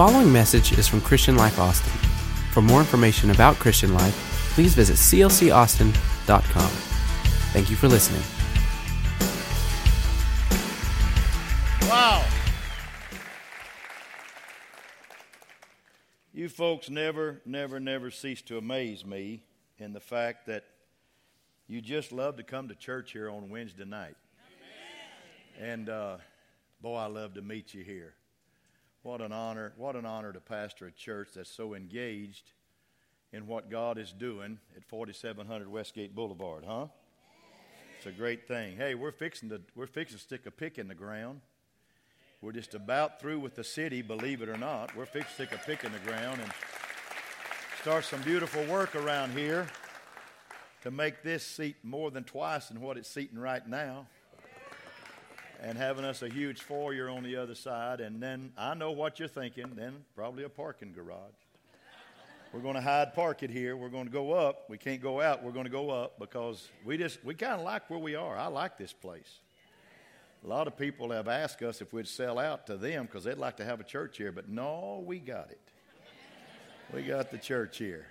following message is from Christian Life Austin. For more information about Christian Life, please visit clcaustin.com. Thank you for listening. Wow. You folks never, never, never cease to amaze me in the fact that you just love to come to church here on Wednesday night. And uh, boy, I love to meet you here. What an honor! What an honor to pastor a church that's so engaged in what God is doing at 4700 Westgate Boulevard, huh? It's a great thing. Hey, we're fixing to we're fixing to stick a pick in the ground. We're just about through with the city, believe it or not. We're fixing to stick a pick in the ground and start some beautiful work around here to make this seat more than twice than what it's seating right now and having us a huge foyer on the other side. And then I know what you're thinking, then probably a parking garage. We're going to hide park it here. We're going to go up. We can't go out. We're going to go up because we just, we kind of like where we are. I like this place. A lot of people have asked us if we'd sell out to them because they'd like to have a church here, but no, we got it. We got the church here.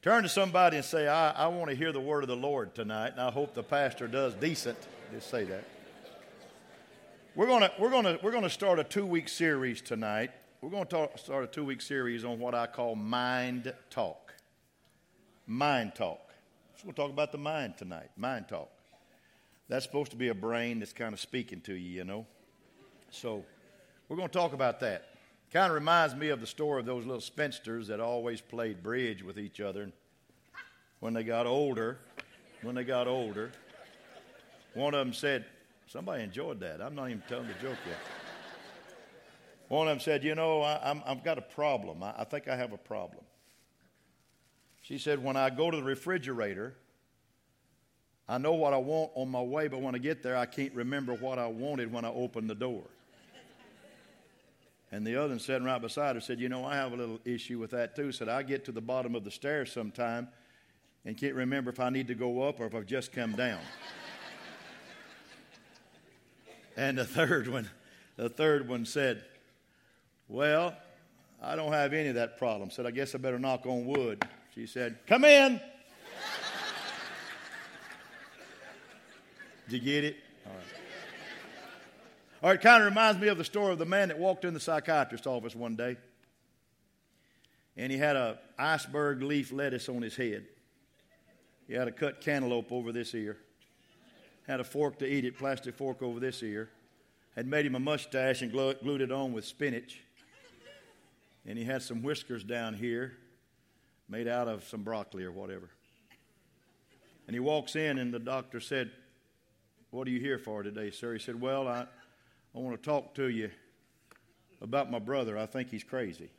Turn to somebody and say, I, I want to hear the word of the Lord tonight, and I hope the pastor does decent. Just say that. We're going to we're gonna, we're gonna start a two week series tonight. We're going to start a two week series on what I call mind talk. Mind talk. So we'll talk about the mind tonight. Mind talk. That's supposed to be a brain that's kind of speaking to you, you know. So we're going to talk about that. Kind of reminds me of the story of those little spinsters that always played bridge with each other. When they got older, when they got older, one of them said, Somebody enjoyed that. I'm not even telling the joke yet. One of them said, You know, I, have got a problem. I, I think I have a problem. She said, When I go to the refrigerator, I know what I want on my way, but when I get there, I can't remember what I wanted when I opened the door. And the other one sitting right beside her said, You know, I have a little issue with that too. Said, I get to the bottom of the stairs sometime and can't remember if I need to go up or if I've just come down. And the third one, the third one said, Well, I don't have any of that problem. Said, I guess I better knock on wood. She said, Come in. Did you get it? All right. All right, kind of reminds me of the story of the man that walked in the psychiatrist's office one day. And he had a iceberg leaf lettuce on his head. He had a cut cantaloupe over this ear had a fork to eat it, plastic fork over this ear, had made him a mustache and glued it on with spinach. And he had some whiskers down here made out of some broccoli or whatever. And he walks in, and the doctor said, What are you here for today, sir? He said, Well, I, I want to talk to you about my brother. I think he's crazy.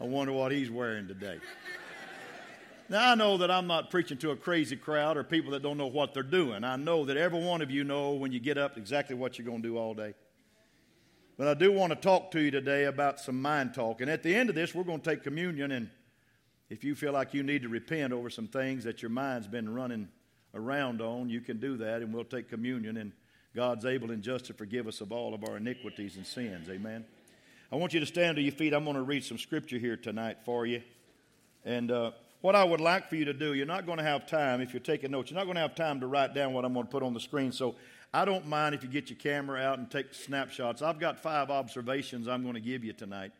I wonder what he's wearing today. Now, I know that I'm not preaching to a crazy crowd or people that don't know what they're doing. I know that every one of you know when you get up exactly what you're going to do all day. But I do want to talk to you today about some mind talk. And at the end of this, we're going to take communion. And if you feel like you need to repent over some things that your mind's been running around on, you can do that. And we'll take communion. And God's able and just to forgive us of all of our iniquities and sins. Amen. I want you to stand to your feet. I'm going to read some scripture here tonight for you. And uh, what I would like for you to do, you're not going to have time, if you're taking notes, you're not going to have time to write down what I'm going to put on the screen. So I don't mind if you get your camera out and take snapshots. I've got five observations I'm going to give you tonight.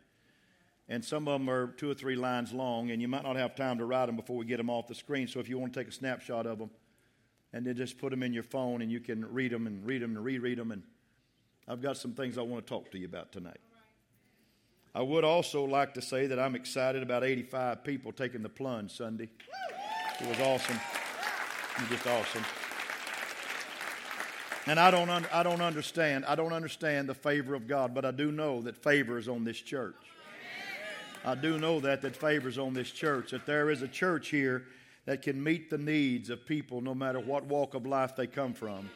And some of them are two or three lines long, and you might not have time to write them before we get them off the screen. So if you want to take a snapshot of them, and then just put them in your phone, and you can read them and read them and reread them. And I've got some things I want to talk to you about tonight. I would also like to say that I'm excited about 85 people taking the plunge Sunday. It was awesome. It was just awesome. And I don't, un- I don't understand. I don't understand the favor of God, but I do know that favor is on this church. I do know that that favor is on this church. That there is a church here that can meet the needs of people, no matter what walk of life they come from.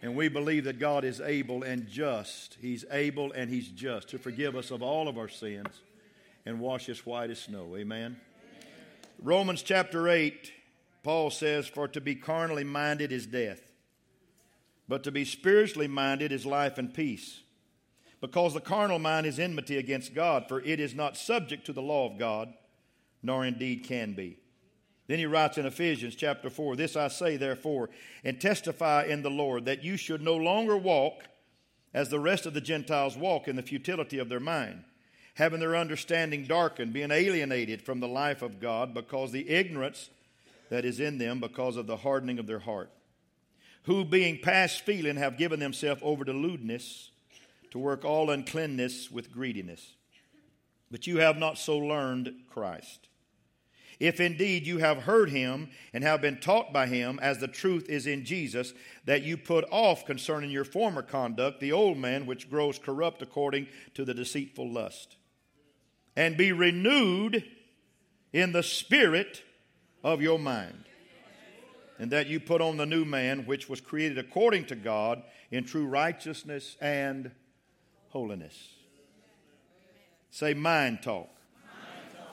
And we believe that God is able and just. He's able and He's just to forgive us of all of our sins and wash us white as snow. Amen. Romans chapter 8, Paul says, For to be carnally minded is death, but to be spiritually minded is life and peace. Because the carnal mind is enmity against God, for it is not subject to the law of God, nor indeed can be. Then he writes in Ephesians chapter 4 This I say, therefore, and testify in the Lord, that you should no longer walk as the rest of the Gentiles walk in the futility of their mind, having their understanding darkened, being alienated from the life of God because the ignorance that is in them because of the hardening of their heart, who being past feeling have given themselves over to lewdness, to work all uncleanness with greediness. But you have not so learned Christ. If indeed you have heard him and have been taught by him, as the truth is in Jesus, that you put off concerning your former conduct the old man which grows corrupt according to the deceitful lust, and be renewed in the spirit of your mind, and that you put on the new man which was created according to God in true righteousness and holiness. Say mind talk.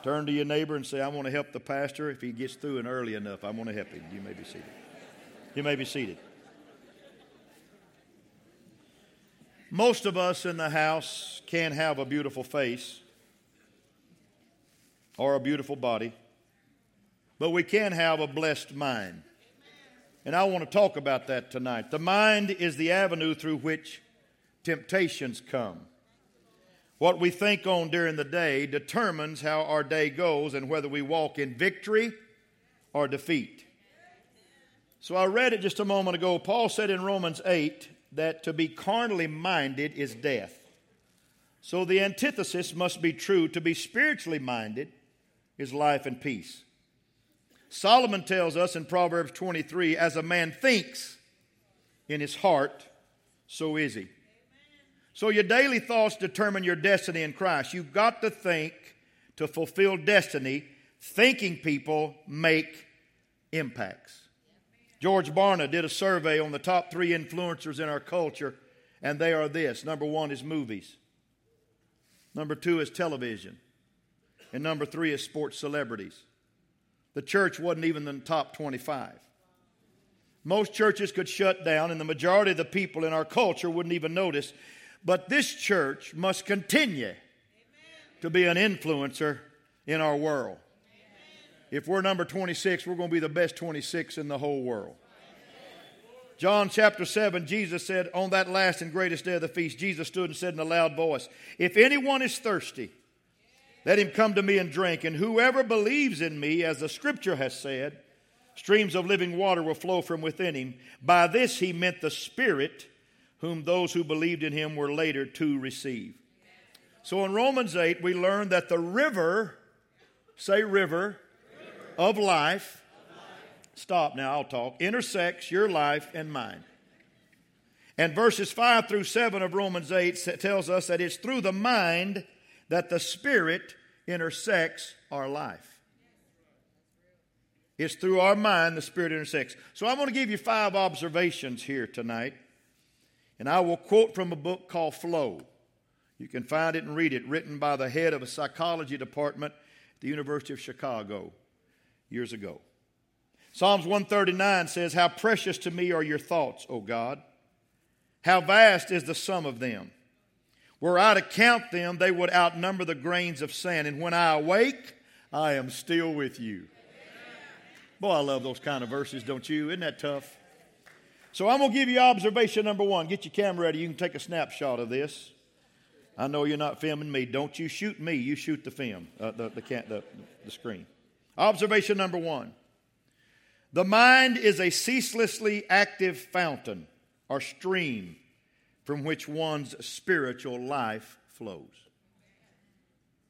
Turn to your neighbor and say, I want to help the pastor. If he gets through and early enough, I want to help him. You may be seated. You may be seated. Most of us in the house can have a beautiful face or a beautiful body, but we can have a blessed mind. And I want to talk about that tonight. The mind is the avenue through which temptations come. What we think on during the day determines how our day goes and whether we walk in victory or defeat. So I read it just a moment ago. Paul said in Romans 8 that to be carnally minded is death. So the antithesis must be true. To be spiritually minded is life and peace. Solomon tells us in Proverbs 23 as a man thinks in his heart, so is he. So your daily thoughts determine your destiny in Christ. You've got to think to fulfill destiny. Thinking people make impacts. George Barna did a survey on the top three influencers in our culture, and they are this number one is movies, number two is television, and number three is sports celebrities. The church wasn't even in the top 25. Most churches could shut down, and the majority of the people in our culture wouldn't even notice but this church must continue Amen. to be an influencer in our world. Amen. If we're number 26, we're going to be the best 26 in the whole world. John chapter 7, Jesus said, On that last and greatest day of the feast, Jesus stood and said in a loud voice, If anyone is thirsty, let him come to me and drink. And whoever believes in me, as the scripture has said, streams of living water will flow from within him. By this he meant the Spirit whom those who believed in him were later to receive. So in Romans 8, we learn that the river, say river, river. Of, life, of life, stop now, I'll talk, intersects your life and mine. And verses 5 through 7 of Romans 8 tells us that it's through the mind that the Spirit intersects our life. It's through our mind the Spirit intersects. So I'm going to give you five observations here tonight and I will quote from a book called Flow. You can find it and read it, written by the head of a psychology department at the University of Chicago years ago. Psalms 139 says, How precious to me are your thoughts, O God! How vast is the sum of them! Were I to count them, they would outnumber the grains of sand. And when I awake, I am still with you. Boy, I love those kind of verses, don't you? Isn't that tough? So I'm going to give you observation number one. Get your camera ready. You can take a snapshot of this. I know you're not filming me. Don't you shoot me. You shoot the film, uh, the, the, the, the screen. Observation number one. The mind is a ceaselessly active fountain or stream from which one's spiritual life flows.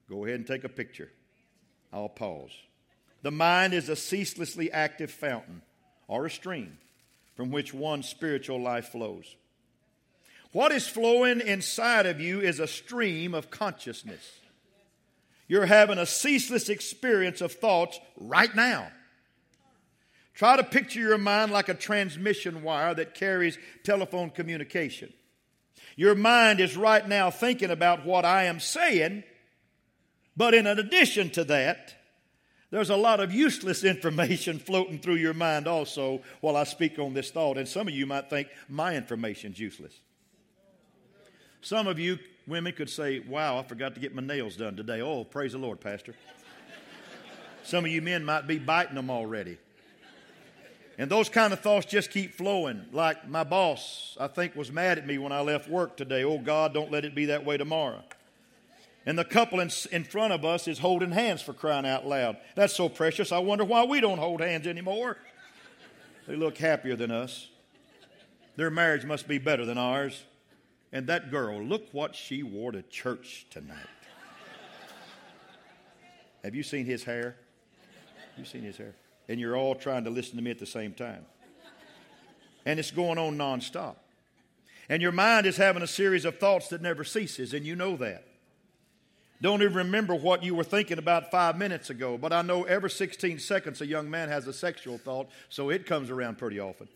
Go ahead and take a picture. I'll pause. The mind is a ceaselessly active fountain or a stream from which one's spiritual life flows. What is flowing inside of you is a stream of consciousness. You're having a ceaseless experience of thoughts right now. Try to picture your mind like a transmission wire that carries telephone communication. Your mind is right now thinking about what I am saying, but in addition to that, There's a lot of useless information floating through your mind also while I speak on this thought. And some of you might think my information's useless. Some of you women could say, Wow, I forgot to get my nails done today. Oh, praise the Lord, Pastor. Some of you men might be biting them already. And those kind of thoughts just keep flowing. Like my boss, I think, was mad at me when I left work today. Oh, God, don't let it be that way tomorrow. And the couple in, in front of us is holding hands for crying out loud. That's so precious. I wonder why we don't hold hands anymore. They look happier than us. Their marriage must be better than ours. And that girl, look what she wore to church tonight. Have you seen his hair? Have you seen his hair? And you're all trying to listen to me at the same time. And it's going on nonstop. And your mind is having a series of thoughts that never ceases, and you know that. Don't even remember what you were thinking about five minutes ago, but I know every 16 seconds a young man has a sexual thought, so it comes around pretty often.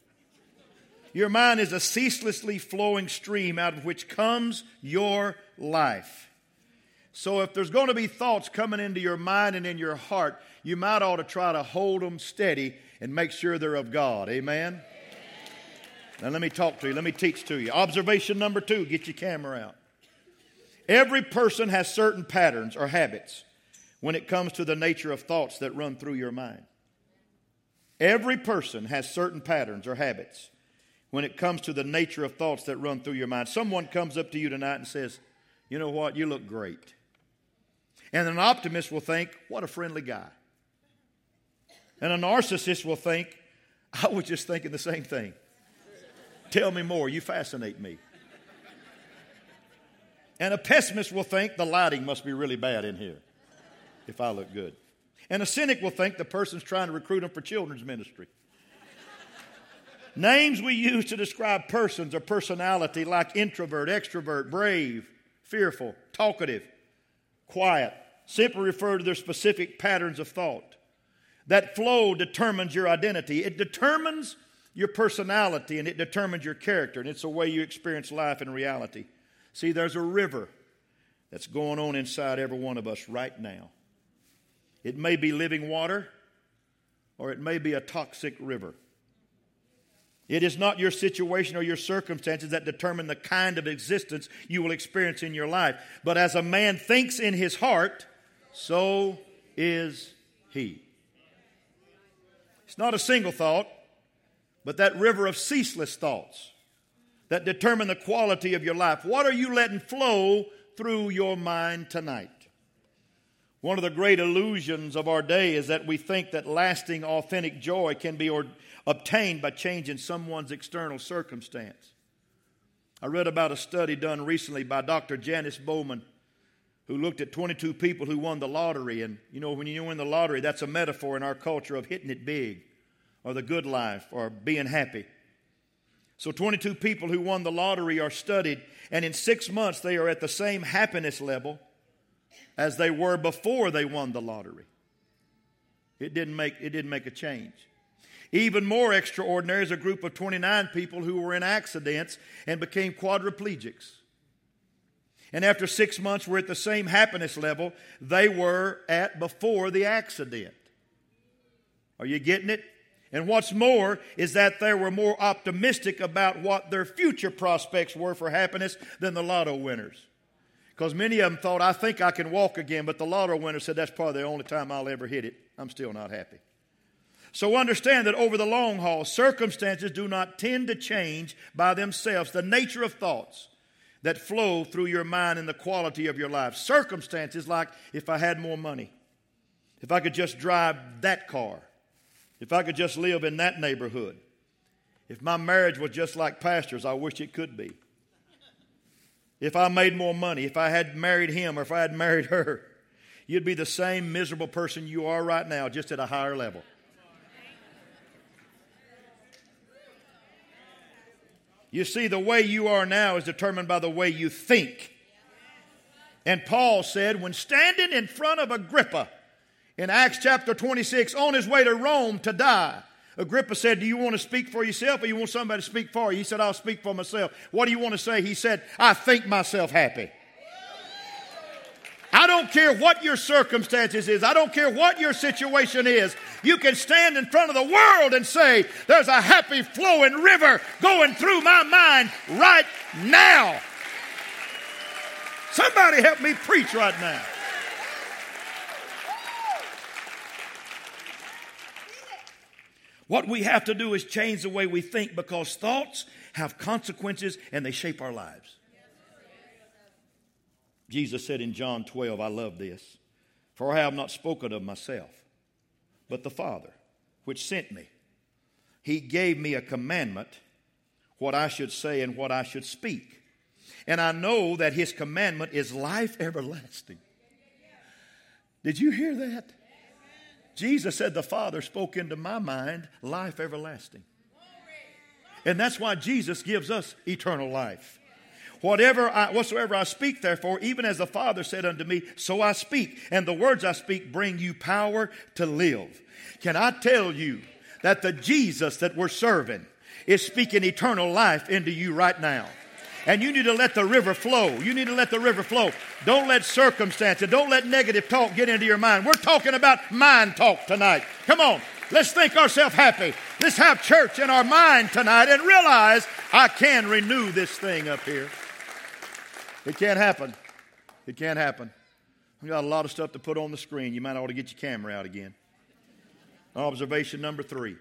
Your mind is a ceaselessly flowing stream out of which comes your life. So if there's going to be thoughts coming into your mind and in your heart, you might ought to try to hold them steady and make sure they're of God. Amen? Amen. Now let me talk to you. Let me teach to you. Observation number two get your camera out. Every person has certain patterns or habits when it comes to the nature of thoughts that run through your mind. Every person has certain patterns or habits when it comes to the nature of thoughts that run through your mind. Someone comes up to you tonight and says, You know what? You look great. And an optimist will think, What a friendly guy. And a narcissist will think, I was just thinking the same thing. Tell me more. You fascinate me. And a pessimist will think the lighting must be really bad in here if I look good. And a cynic will think the person's trying to recruit them for children's ministry. Names we use to describe persons or personality like introvert, extrovert, brave, fearful, talkative, quiet simply refer to their specific patterns of thought. That flow determines your identity. It determines your personality and it determines your character, and it's the way you experience life in reality. See, there's a river that's going on inside every one of us right now. It may be living water or it may be a toxic river. It is not your situation or your circumstances that determine the kind of existence you will experience in your life. But as a man thinks in his heart, so is he. It's not a single thought, but that river of ceaseless thoughts that determine the quality of your life. What are you letting flow through your mind tonight? One of the great illusions of our day is that we think that lasting, authentic joy can be or, obtained by changing someone's external circumstance. I read about a study done recently by Dr. Janice Bowman, who looked at 22 people who won the lottery. And you know, when you win the lottery, that's a metaphor in our culture of hitting it big, or the good life, or being happy. So 22 people who won the lottery are studied, and in six months they are at the same happiness level as they were before they won the lottery. It didn't make, it didn't make a change. Even more extraordinary is a group of 29 people who were in accidents and became quadriplegics. And after six months, were at the same happiness level they were at before the accident. Are you getting it? And what's more is that they were more optimistic about what their future prospects were for happiness than the lotto winners. Because many of them thought, I think I can walk again, but the lotto winner said, that's probably the only time I'll ever hit it. I'm still not happy. So understand that over the long haul, circumstances do not tend to change by themselves. The nature of thoughts that flow through your mind and the quality of your life. Circumstances like if I had more money, if I could just drive that car, if I could just live in that neighborhood, if my marriage was just like pastors, I wish it could be. If I made more money, if I had married him or if I had married her, you'd be the same miserable person you are right now, just at a higher level. You see, the way you are now is determined by the way you think. And Paul said, when standing in front of Agrippa in Acts chapter 26, on his way to Rome to die, Agrippa said, Do you want to speak for yourself or you want somebody to speak for you? He said, I'll speak for myself. What do you want to say? He said, I think myself happy. I don't care what your circumstances is. I don't care what your situation is. You can stand in front of the world and say, there's a happy flowing river going through my mind right now. Somebody help me preach right now. What we have to do is change the way we think because thoughts have consequences and they shape our lives. Jesus said in John 12, I love this, for I have not spoken of myself, but the Father, which sent me. He gave me a commandment, what I should say and what I should speak. And I know that his commandment is life everlasting. Did you hear that? Jesus said, The Father spoke into my mind life everlasting. And that's why Jesus gives us eternal life. Whatever I, whatsoever I speak, therefore, even as the Father said unto me, so I speak. And the words I speak bring you power to live. Can I tell you that the Jesus that we're serving is speaking eternal life into you right now? And you need to let the river flow. You need to let the river flow. Don't let circumstances, don't let negative talk get into your mind. We're talking about mind talk tonight. Come on. Let's think ourselves happy. Let's have church in our mind tonight and realize I can renew this thing up here. It can't happen. It can't happen. We got a lot of stuff to put on the screen. You might ought to get your camera out again. Observation number three.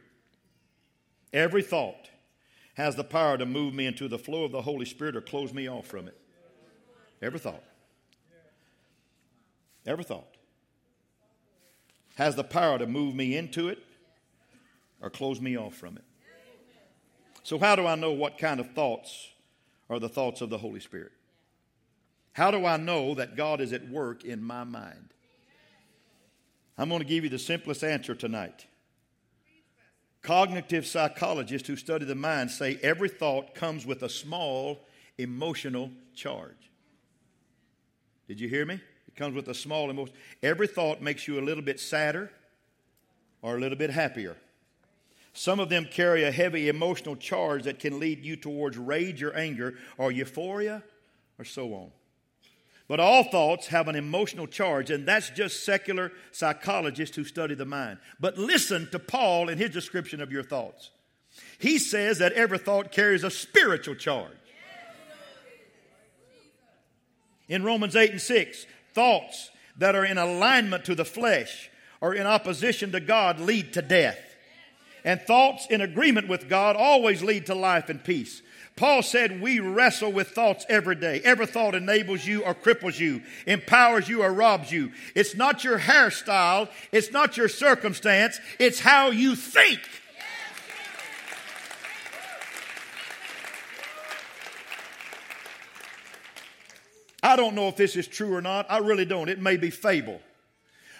Every thought has the power to move me into the flow of the Holy Spirit or close me off from it. Every thought. Every thought has the power to move me into it or close me off from it. So, how do I know what kind of thoughts are the thoughts of the Holy Spirit? How do I know that God is at work in my mind? I'm going to give you the simplest answer tonight. Cognitive psychologists who study the mind say every thought comes with a small emotional charge. Did you hear me? It comes with a small emotion. Every thought makes you a little bit sadder or a little bit happier. Some of them carry a heavy emotional charge that can lead you towards rage or anger or euphoria or so on. But all thoughts have an emotional charge, and that's just secular psychologists who study the mind. But listen to Paul in his description of your thoughts. He says that every thought carries a spiritual charge. In Romans 8 and 6, thoughts that are in alignment to the flesh or in opposition to God lead to death. And thoughts in agreement with God always lead to life and peace. Paul said, We wrestle with thoughts every day. Every thought enables you or cripples you, empowers you or robs you. It's not your hairstyle, it's not your circumstance, it's how you think. I don't know if this is true or not. I really don't. It may be fable.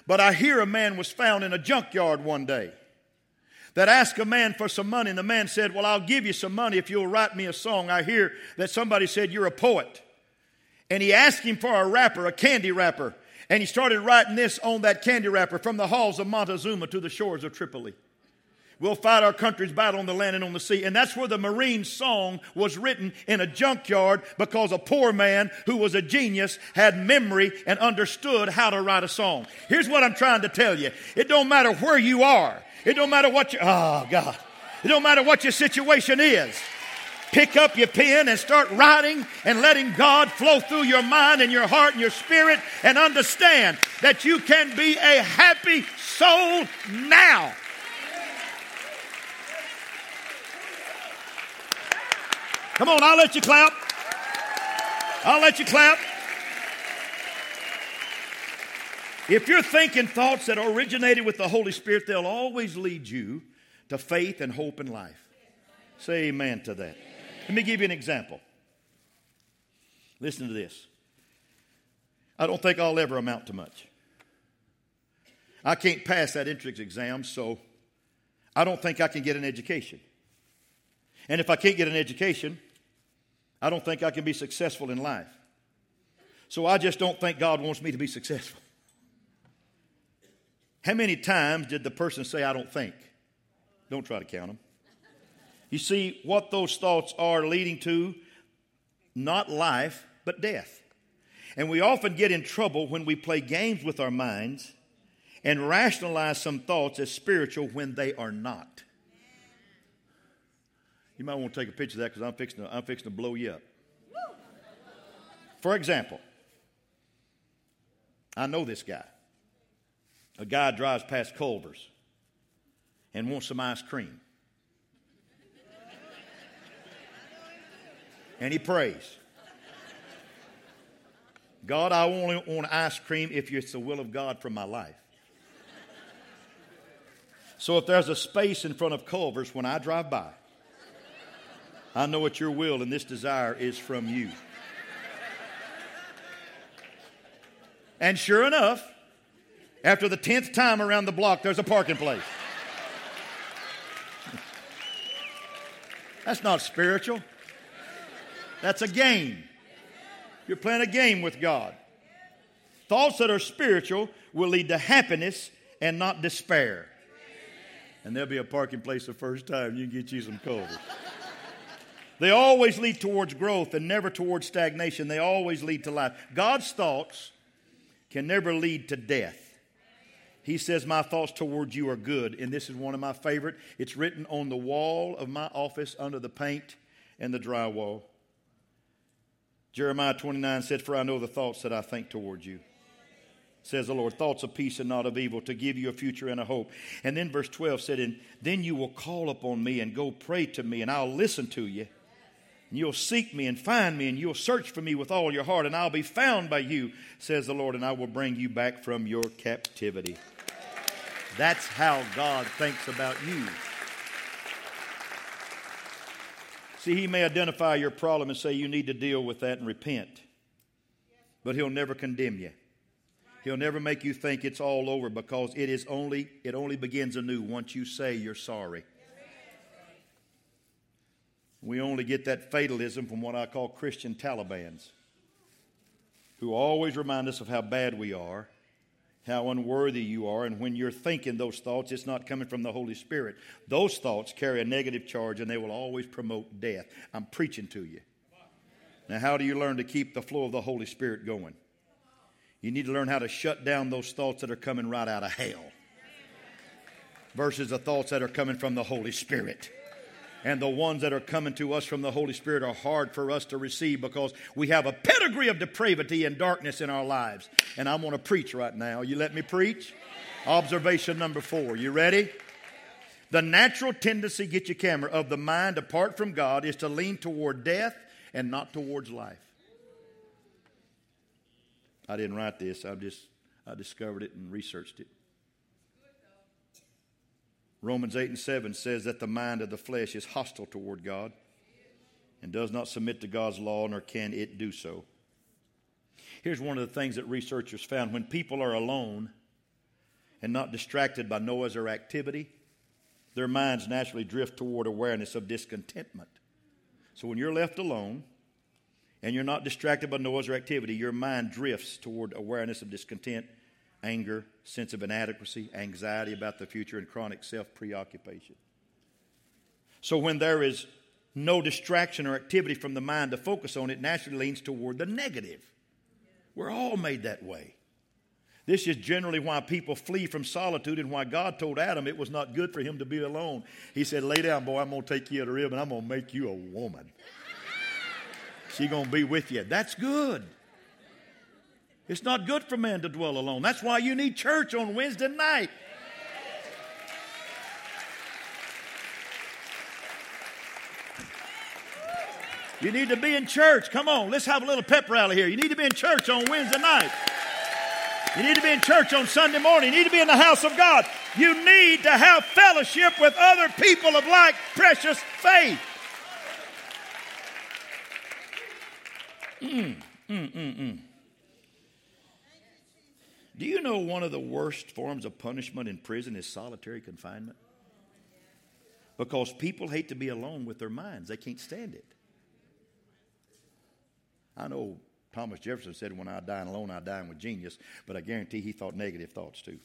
But I hear a man was found in a junkyard one day that asked a man for some money, and the man said, Well, I'll give you some money if you'll write me a song. I hear that somebody said, You're a poet. And he asked him for a wrapper, a candy wrapper. And he started writing this on that candy wrapper from the halls of Montezuma to the shores of Tripoli. We'll fight our country's battle on the land and on the sea. And that's where the Marine song was written in a junkyard because a poor man who was a genius had memory and understood how to write a song. Here's what I'm trying to tell you. It don't matter where you are. It don't matter what you, oh God. It don't matter what your situation is. Pick up your pen and start writing and letting God flow through your mind and your heart and your spirit and understand that you can be a happy soul now. Come on, I'll let you clap. I'll let you clap. If you're thinking thoughts that originated with the Holy Spirit, they'll always lead you to faith and hope and life. Say amen to that. Let me give you an example. Listen to this. I don't think I'll ever amount to much. I can't pass that entrance exam, so I don't think I can get an education. And if I can't get an education, I don't think I can be successful in life. So I just don't think God wants me to be successful. How many times did the person say, I don't think? Don't try to count them. You see, what those thoughts are leading to, not life, but death. And we often get in trouble when we play games with our minds and rationalize some thoughts as spiritual when they are not. You might want to take a picture of that because I'm fixing, to, I'm fixing to blow you up. For example, I know this guy. A guy drives past Culver's and wants some ice cream. And he prays. God, I only want ice cream if it's the will of God for my life. So if there's a space in front of Culver's when I drive by, I know what your will and this desire is from you. And sure enough, after the 10th time around the block, there's a parking place. That's not spiritual. That's a game. You're playing a game with God. Thoughts that are spiritual will lead to happiness and not despair. And there'll be a parking place the first time you can get you some cold. they always lead towards growth and never towards stagnation. They always lead to life. God's thoughts can never lead to death. He says, My thoughts towards you are good. And this is one of my favorite. It's written on the wall of my office under the paint and the drywall. Jeremiah 29 said, For I know the thoughts that I think towards you, says the Lord, thoughts of peace and not of evil, to give you a future and a hope. And then verse 12 said, And then you will call upon me and go pray to me, and I'll listen to you. And you'll seek me and find me, and you'll search for me with all your heart, and I'll be found by you, says the Lord, and I will bring you back from your captivity. That's how God thinks about you. See, he may identify your problem and say you need to deal with that and repent, but he'll never condemn you. He'll never make you think it's all over because it is only it only begins anew once you say you're sorry. We only get that fatalism from what I call Christian Talibans, who always remind us of how bad we are how unworthy you are. And when you're thinking those thoughts, it's not coming from the Holy Spirit. Those thoughts carry a negative charge and they will always promote death. I'm preaching to you. Now, how do you learn to keep the flow of the Holy Spirit going? You need to learn how to shut down those thoughts that are coming right out of hell versus the thoughts that are coming from the Holy Spirit and the ones that are coming to us from the Holy Spirit are hard for us to receive because we have a pedigree of depravity and darkness in our lives. And I'm going to preach right now. You let me preach? Observation number four. You ready? The natural tendency, get your camera, of the mind apart from God is to lean toward death and not towards life. I didn't write this, I just I discovered it and researched it. Romans 8 and 7 says that the mind of the flesh is hostile toward God and does not submit to God's law, nor can it do so. Here's one of the things that researchers found when people are alone and not distracted by noise or activity, their minds naturally drift toward awareness of discontentment. So when you're left alone and you're not distracted by noise or activity, your mind drifts toward awareness of discontent anger, sense of inadequacy, anxiety about the future, and chronic self preoccupation. So when there is no distraction or activity from the mind to focus on, it naturally leans toward the negative. We're all made that way. This is generally why people flee from solitude and why God told Adam it was not good for him to be alone. He said, Lay down, boy, I'm going to take you at a rib and I'm going to make you a woman. She's going to be with you. That's good. It's not good for man to dwell alone. That's why you need church on Wednesday night. You need to be in church. Come on, let's have a little pep rally here. You need to be in church on Wednesday night. You need to be in church on Sunday morning. You need to be in the house of God. You need to have fellowship with other people of like precious faith. Mm, mm, mm, mm. Do you know one of the worst forms of punishment in prison is solitary confinement? Because people hate to be alone with their minds, they can't stand it. I know Thomas Jefferson said, When I dine alone, I dine with genius, but I guarantee he thought negative thoughts too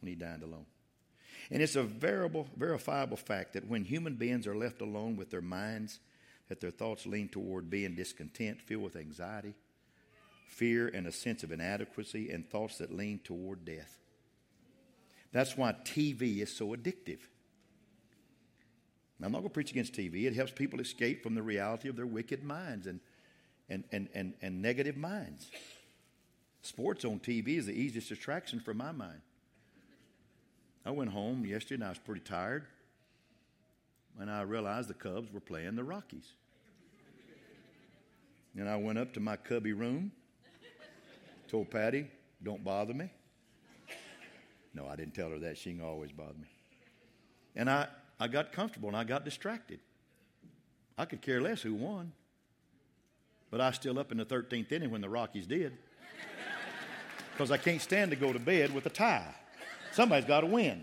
when he dined alone. And it's a verifiable, verifiable fact that when human beings are left alone with their minds, that their thoughts lean toward being discontent, filled with anxiety, fear, and a sense of inadequacy, and thoughts that lean toward death. That's why TV is so addictive. Now, I'm not going to preach against TV. It helps people escape from the reality of their wicked minds and, and, and, and, and negative minds. Sports on TV is the easiest distraction for my mind. I went home yesterday and I was pretty tired. And I realized the Cubs were playing the Rockies. And I went up to my cubby room, told Patty, don't bother me. No, I didn't tell her that. She can always bother me. And I, I got comfortable and I got distracted. I could care less who won. But I was still up in the 13th inning when the Rockies did. Because I can't stand to go to bed with a tie. Somebody's got to win.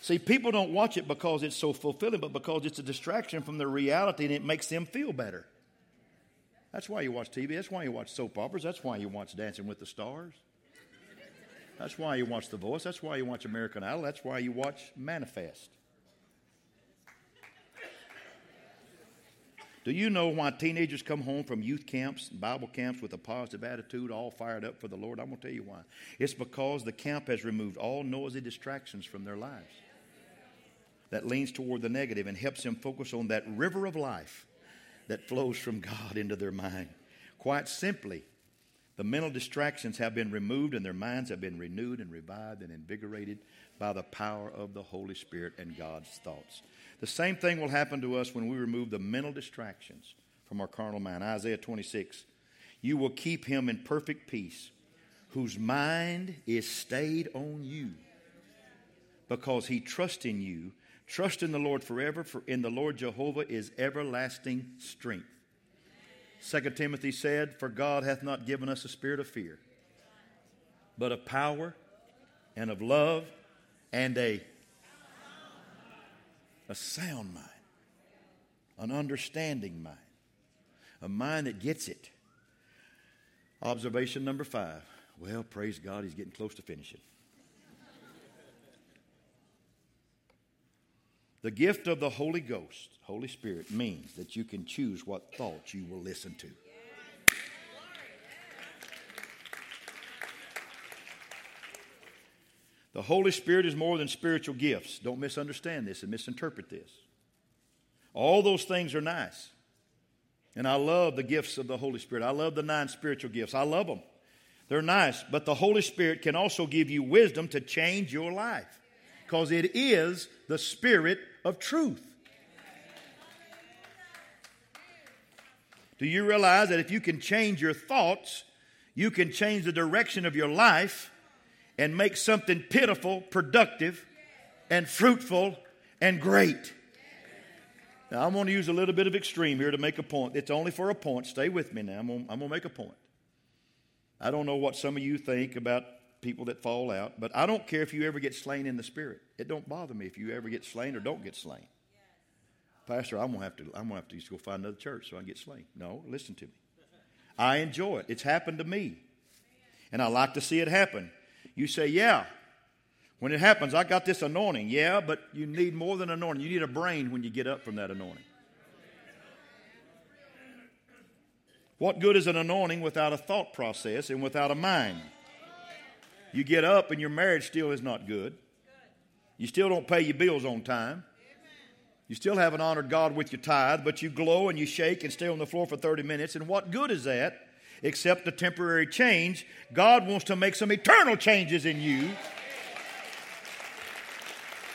See, people don't watch it because it's so fulfilling, but because it's a distraction from the reality and it makes them feel better. That's why you watch TV. That's why you watch soap operas. That's why you watch Dancing with the Stars. That's why you watch The Voice. That's why you watch American Idol. That's why you watch Manifest. Do you know why teenagers come home from youth camps, Bible camps with a positive attitude, all fired up for the Lord? I'm going to tell you why. It's because the camp has removed all noisy distractions from their lives that leans toward the negative and helps them focus on that river of life that flows from God into their mind. Quite simply, the mental distractions have been removed and their minds have been renewed and revived and invigorated by the power of the Holy Spirit and God's thoughts. The same thing will happen to us when we remove the mental distractions from our carnal mind. Isaiah 26 You will keep him in perfect peace, whose mind is stayed on you, because he trusts in you Trust in the Lord forever, for in the Lord Jehovah is everlasting strength. 2 Timothy said, For God hath not given us a spirit of fear, but of power and of love and a, a sound mind, an understanding mind, a mind that gets it. Observation number five. Well, praise God, he's getting close to finishing. The gift of the Holy Ghost, Holy Spirit, means that you can choose what thoughts you will listen to. The Holy Spirit is more than spiritual gifts. Don't misunderstand this and misinterpret this. All those things are nice. And I love the gifts of the Holy Spirit. I love the nine spiritual gifts. I love them. They're nice. But the Holy Spirit can also give you wisdom to change your life because it is the Spirit of truth. Do you realize that if you can change your thoughts, you can change the direction of your life and make something pitiful, productive, and fruitful and great? Now, I'm going to use a little bit of extreme here to make a point. It's only for a point. Stay with me now. I'm going, to make a point. I don't know what some of you think about people that fall out. But I don't care if you ever get slain in the spirit. It don't bother me if you ever get slain or don't get slain. Pastor, I'm gonna have to I'm gonna have to just go find another church so I can get slain. No, listen to me. I enjoy it. It's happened to me. And I like to see it happen. You say, Yeah. When it happens, I got this anointing. Yeah, but you need more than anointing. You need a brain when you get up from that anointing. What good is an anointing without a thought process and without a mind? You get up and your marriage still is not good. You still don't pay your bills on time. You still haven't honored God with your tithe, but you glow and you shake and stay on the floor for 30 minutes. And what good is that except a temporary change? God wants to make some eternal changes in you.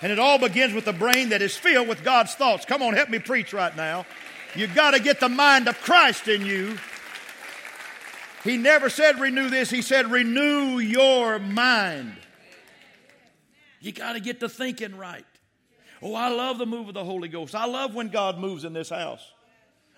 And it all begins with a brain that is filled with God's thoughts. Come on, help me preach right now. You've got to get the mind of Christ in you he never said renew this, he said renew your mind. You got to get to thinking right. Oh, I love the move of the Holy Ghost. I love when God moves in this house.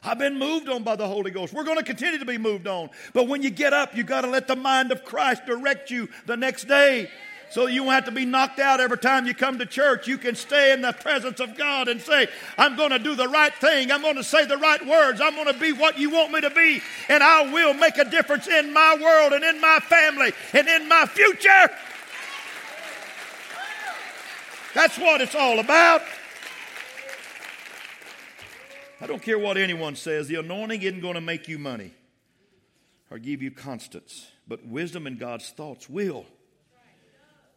I've been moved on by the Holy Ghost. We're going to continue to be moved on. But when you get up, you got to let the mind of Christ direct you the next day so you won't have to be knocked out every time you come to church. You can stay in the presence of God and say, I'm going to do the right thing. I'm going to say the right words. I'm going to be what you want me to be. And I will make a difference in my world and in my family and in my future. That's what it's all about. I don't care what anyone says, the anointing isn't going to make you money. or give you constance, but wisdom and God's thoughts will.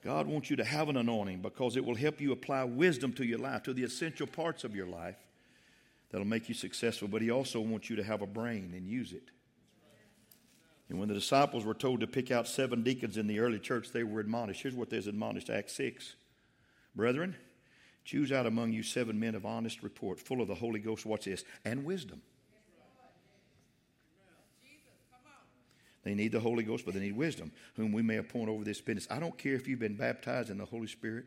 God wants you to have an anointing because it will help you apply wisdom to your life, to the essential parts of your life that'll make you successful. But He also wants you to have a brain and use it. And when the disciples were told to pick out seven deacons in the early church, they were admonished. Here's what they was admonished, Acts 6. Brethren, choose out among you seven men of honest report, full of the Holy Ghost, watch this, and wisdom. They need the Holy Ghost, but they need wisdom, whom we may appoint over this business. I don't care if you've been baptized in the Holy Spirit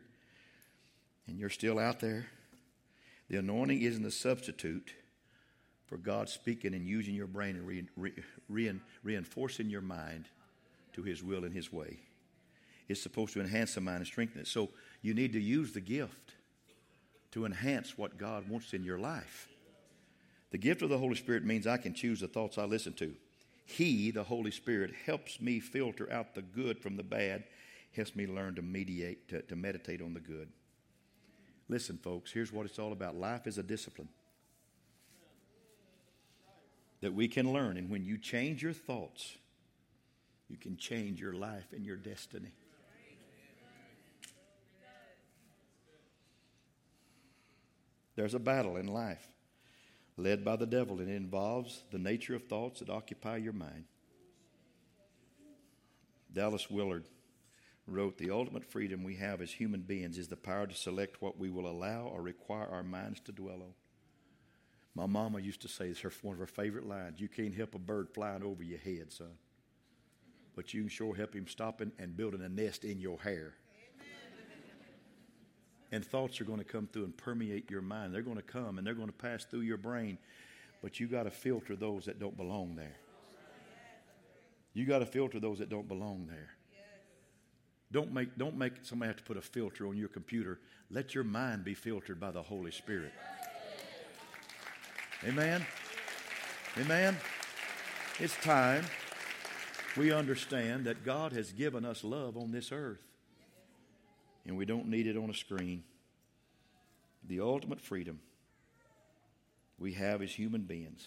and you're still out there. The anointing isn't a substitute for God speaking and using your brain and re, re, re, reinforcing your mind to His will and His way. It's supposed to enhance the mind and strengthen it. So you need to use the gift to enhance what God wants in your life. The gift of the Holy Spirit means I can choose the thoughts I listen to. He, the Holy Spirit, helps me filter out the good from the bad, helps me learn to mediate, to, to meditate on the good. Listen, folks, here's what it's all about life is a discipline that we can learn. And when you change your thoughts, you can change your life and your destiny. There's a battle in life led by the devil, and it involves the nature of thoughts that occupy your mind. Dallas Willard wrote The ultimate freedom we have as human beings is the power to select what we will allow or require our minds to dwell on. My mama used to say, it's her, one of her favorite lines You can't help a bird flying over your head, son. But you can sure help him stopping and building a nest in your hair. And thoughts are going to come through and permeate your mind. They're going to come and they're going to pass through your brain. But you got to filter those that don't belong there. You got to filter those that don't belong there. Don't make, don't make somebody have to put a filter on your computer. Let your mind be filtered by the Holy Spirit. Amen. Amen. It's time we understand that God has given us love on this earth and we don't need it on a screen. The ultimate freedom we have as human beings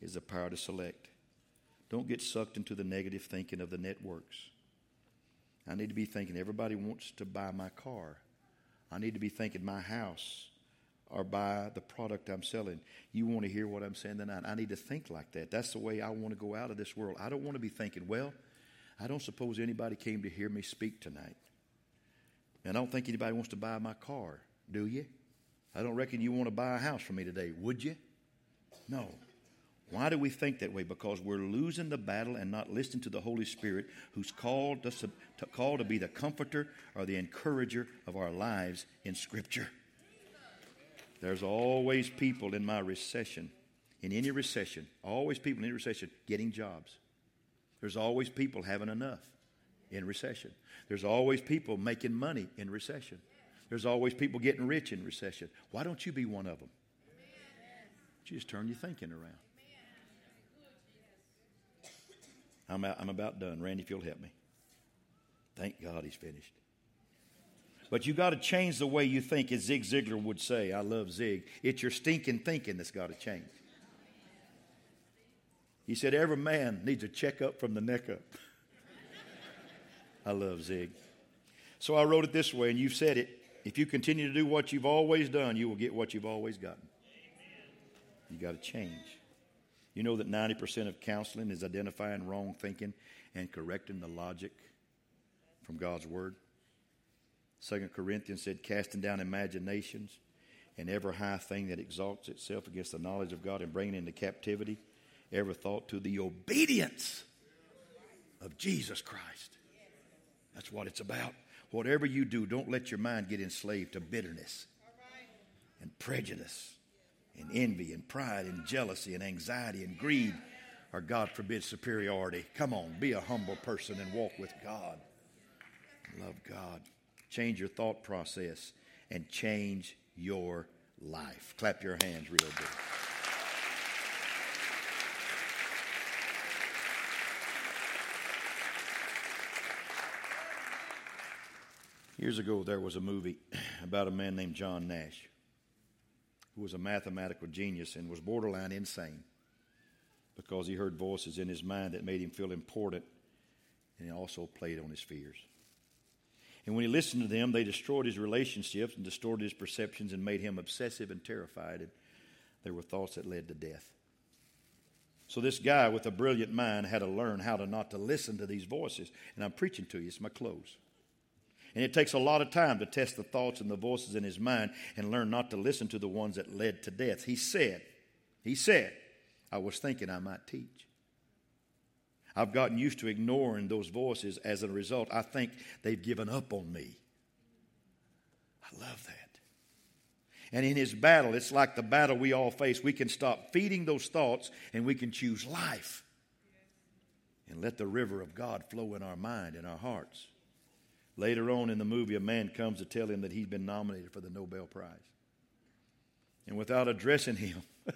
is the power to select. Don't get sucked into the negative thinking of the networks. I need to be thinking everybody wants to buy my car. I need to be thinking my house or buy the product I'm selling. You want to hear what I'm saying tonight? I need to think like that. That's the way I want to go out of this world. I don't want to be thinking, well, I don't suppose anybody came to hear me speak tonight. And I don't think anybody wants to buy my car, do you? I don't reckon you want to buy a house from me today, would you? No. Why do we think that way? Because we're losing the battle and not listening to the Holy Spirit who's called us to, to, called to be the comforter or the encourager of our lives in Scripture. There's always people in my recession, in any recession, always people in any recession getting jobs. There's always people having enough in recession. There's always people making money in recession. There's always people getting rich in recession. Why don't you be one of them? Just turn your thinking around. I'm, out, I'm about done. Randy, if you'll help me. Thank God he's finished. But you got to change the way you think, as Zig Ziglar would say. I love Zig. It's your stinking thinking that's got to change. He said, Every man needs a checkup from the neck up. I love Zig. So I wrote it this way, and you've said it. If you continue to do what you've always done, you will get what you've always gotten. You got to change. You know that 90% of counseling is identifying wrong thinking and correcting the logic from God's Word. Second Corinthians said, casting down imaginations and every high thing that exalts itself against the knowledge of God and bringing into captivity every thought to the obedience of Jesus Christ. That's what it's about. Whatever you do, don't let your mind get enslaved to bitterness and prejudice and envy and pride and jealousy and anxiety and greed or, God forbid, superiority. Come on, be a humble person and walk with God. Love God. Change your thought process and change your life. Clap your hands real good. Years ago, there was a movie about a man named John Nash who was a mathematical genius and was borderline insane. because he heard voices in his mind that made him feel important, and he also played on his fears. And when he listened to them, they destroyed his relationships and distorted his perceptions and made him obsessive and terrified. And there were thoughts that led to death. So this guy with a brilliant mind had to learn how to not to listen to these voices. And I'm preaching to you, it's my close. And it takes a lot of time to test the thoughts and the voices in his mind and learn not to listen to the ones that led to death. He said, he said, I was thinking I might teach. I've gotten used to ignoring those voices. As a result, I think they've given up on me. I love that. And in his battle, it's like the battle we all face. We can stop feeding those thoughts and we can choose life. And let the river of God flow in our mind and our hearts. Later on in the movie, a man comes to tell him that he's been nominated for the Nobel Prize. And without addressing him,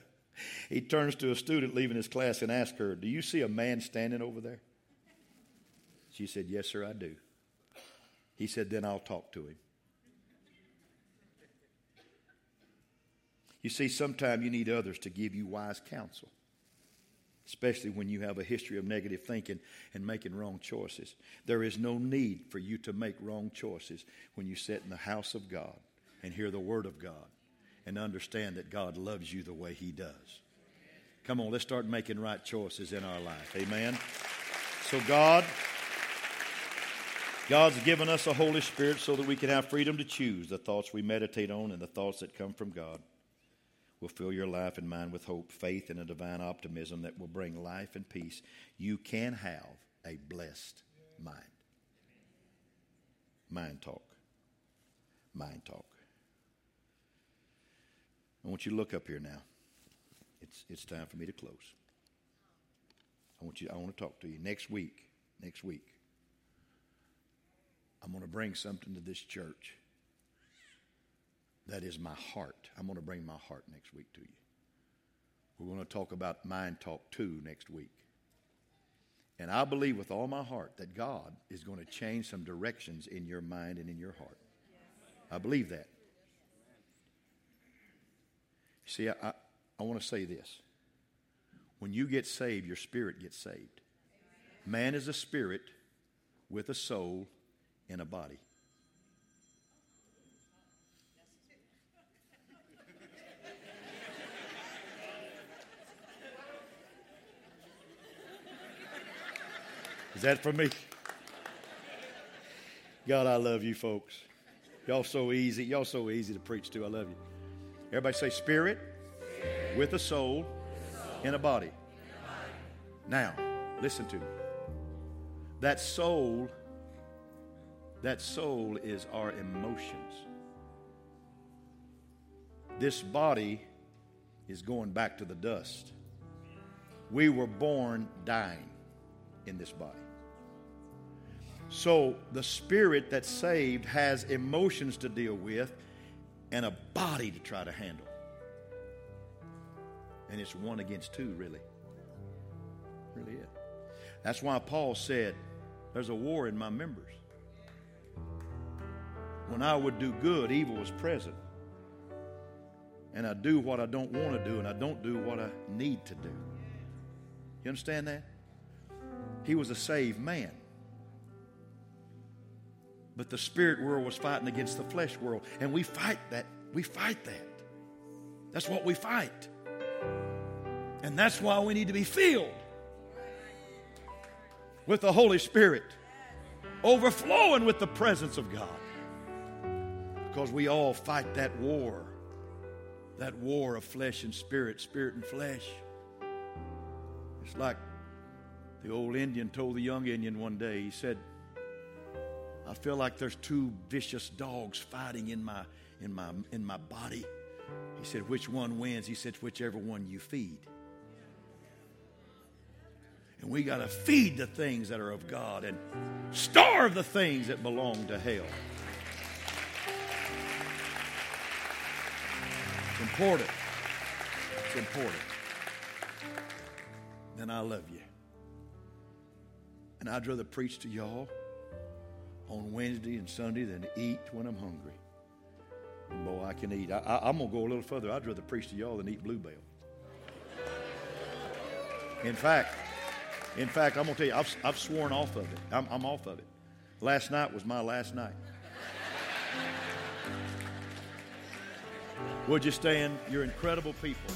he turns to a student leaving his class and asks her, Do you see a man standing over there? She said, Yes, sir, I do. He said, Then I'll talk to him. You see, sometimes you need others to give you wise counsel, especially when you have a history of negative thinking and making wrong choices. There is no need for you to make wrong choices when you sit in the house of God and hear the Word of God and understand that God loves you the way He does. Come on, let's start making right choices in our life. Amen. So, God. God's given us a Holy Spirit so that we can have freedom to choose the thoughts we meditate on and the thoughts that come from God will fill your life and mind with hope, faith, and a divine optimism that will bring life and peace. You can have a blessed mind. Mind talk. Mind talk. I want you to look up here now. It's, it's time for me to close. I want you I want to talk to you next week. Next week. I'm going to bring something to this church that is my heart. I'm going to bring my heart next week to you. We're going to talk about Mind Talk 2 next week. And I believe with all my heart that God is going to change some directions in your mind and in your heart. I believe that. See, I, I, I want to say this. When you get saved, your spirit gets saved. Man is a spirit with a soul and a body. Is that for me? God, I love you folks. Y'all so easy. Y'all so easy to preach to. I love you. Everybody say spirit, with a soul, in a body. Now, listen to me. That soul, that soul is our emotions. This body is going back to the dust. We were born dying in this body. So the spirit that's saved has emotions to deal with and a body to try to handle. And it's one against two, really. Really is. That's why Paul said, There's a war in my members. When I would do good, evil was present. And I do what I don't want to do, and I don't do what I need to do. You understand that? He was a saved man. But the spirit world was fighting against the flesh world. And we fight that. We fight that. That's what we fight. And that's why we need to be filled with the Holy Spirit, overflowing with the presence of God. Because we all fight that war, that war of flesh and spirit, spirit and flesh. It's like the old Indian told the young Indian one day, he said, I feel like there's two vicious dogs fighting in my in my in my body. He said, which one wins? He said, whichever one you feed. And we got to feed the things that are of God and starve the things that belong to hell. It's important. It's important. And I love you. And I'd rather preach to y'all on Wednesday and Sunday than eat when I'm hungry. Boy, I can eat. I, am going to go a little further. I'd rather preach to y'all than eat Blue Bell. In fact, in fact, I'm going to tell you, I've, I've sworn off of it. I'm, I'm off of it. Last night was my last night. Would you stand? You're incredible people.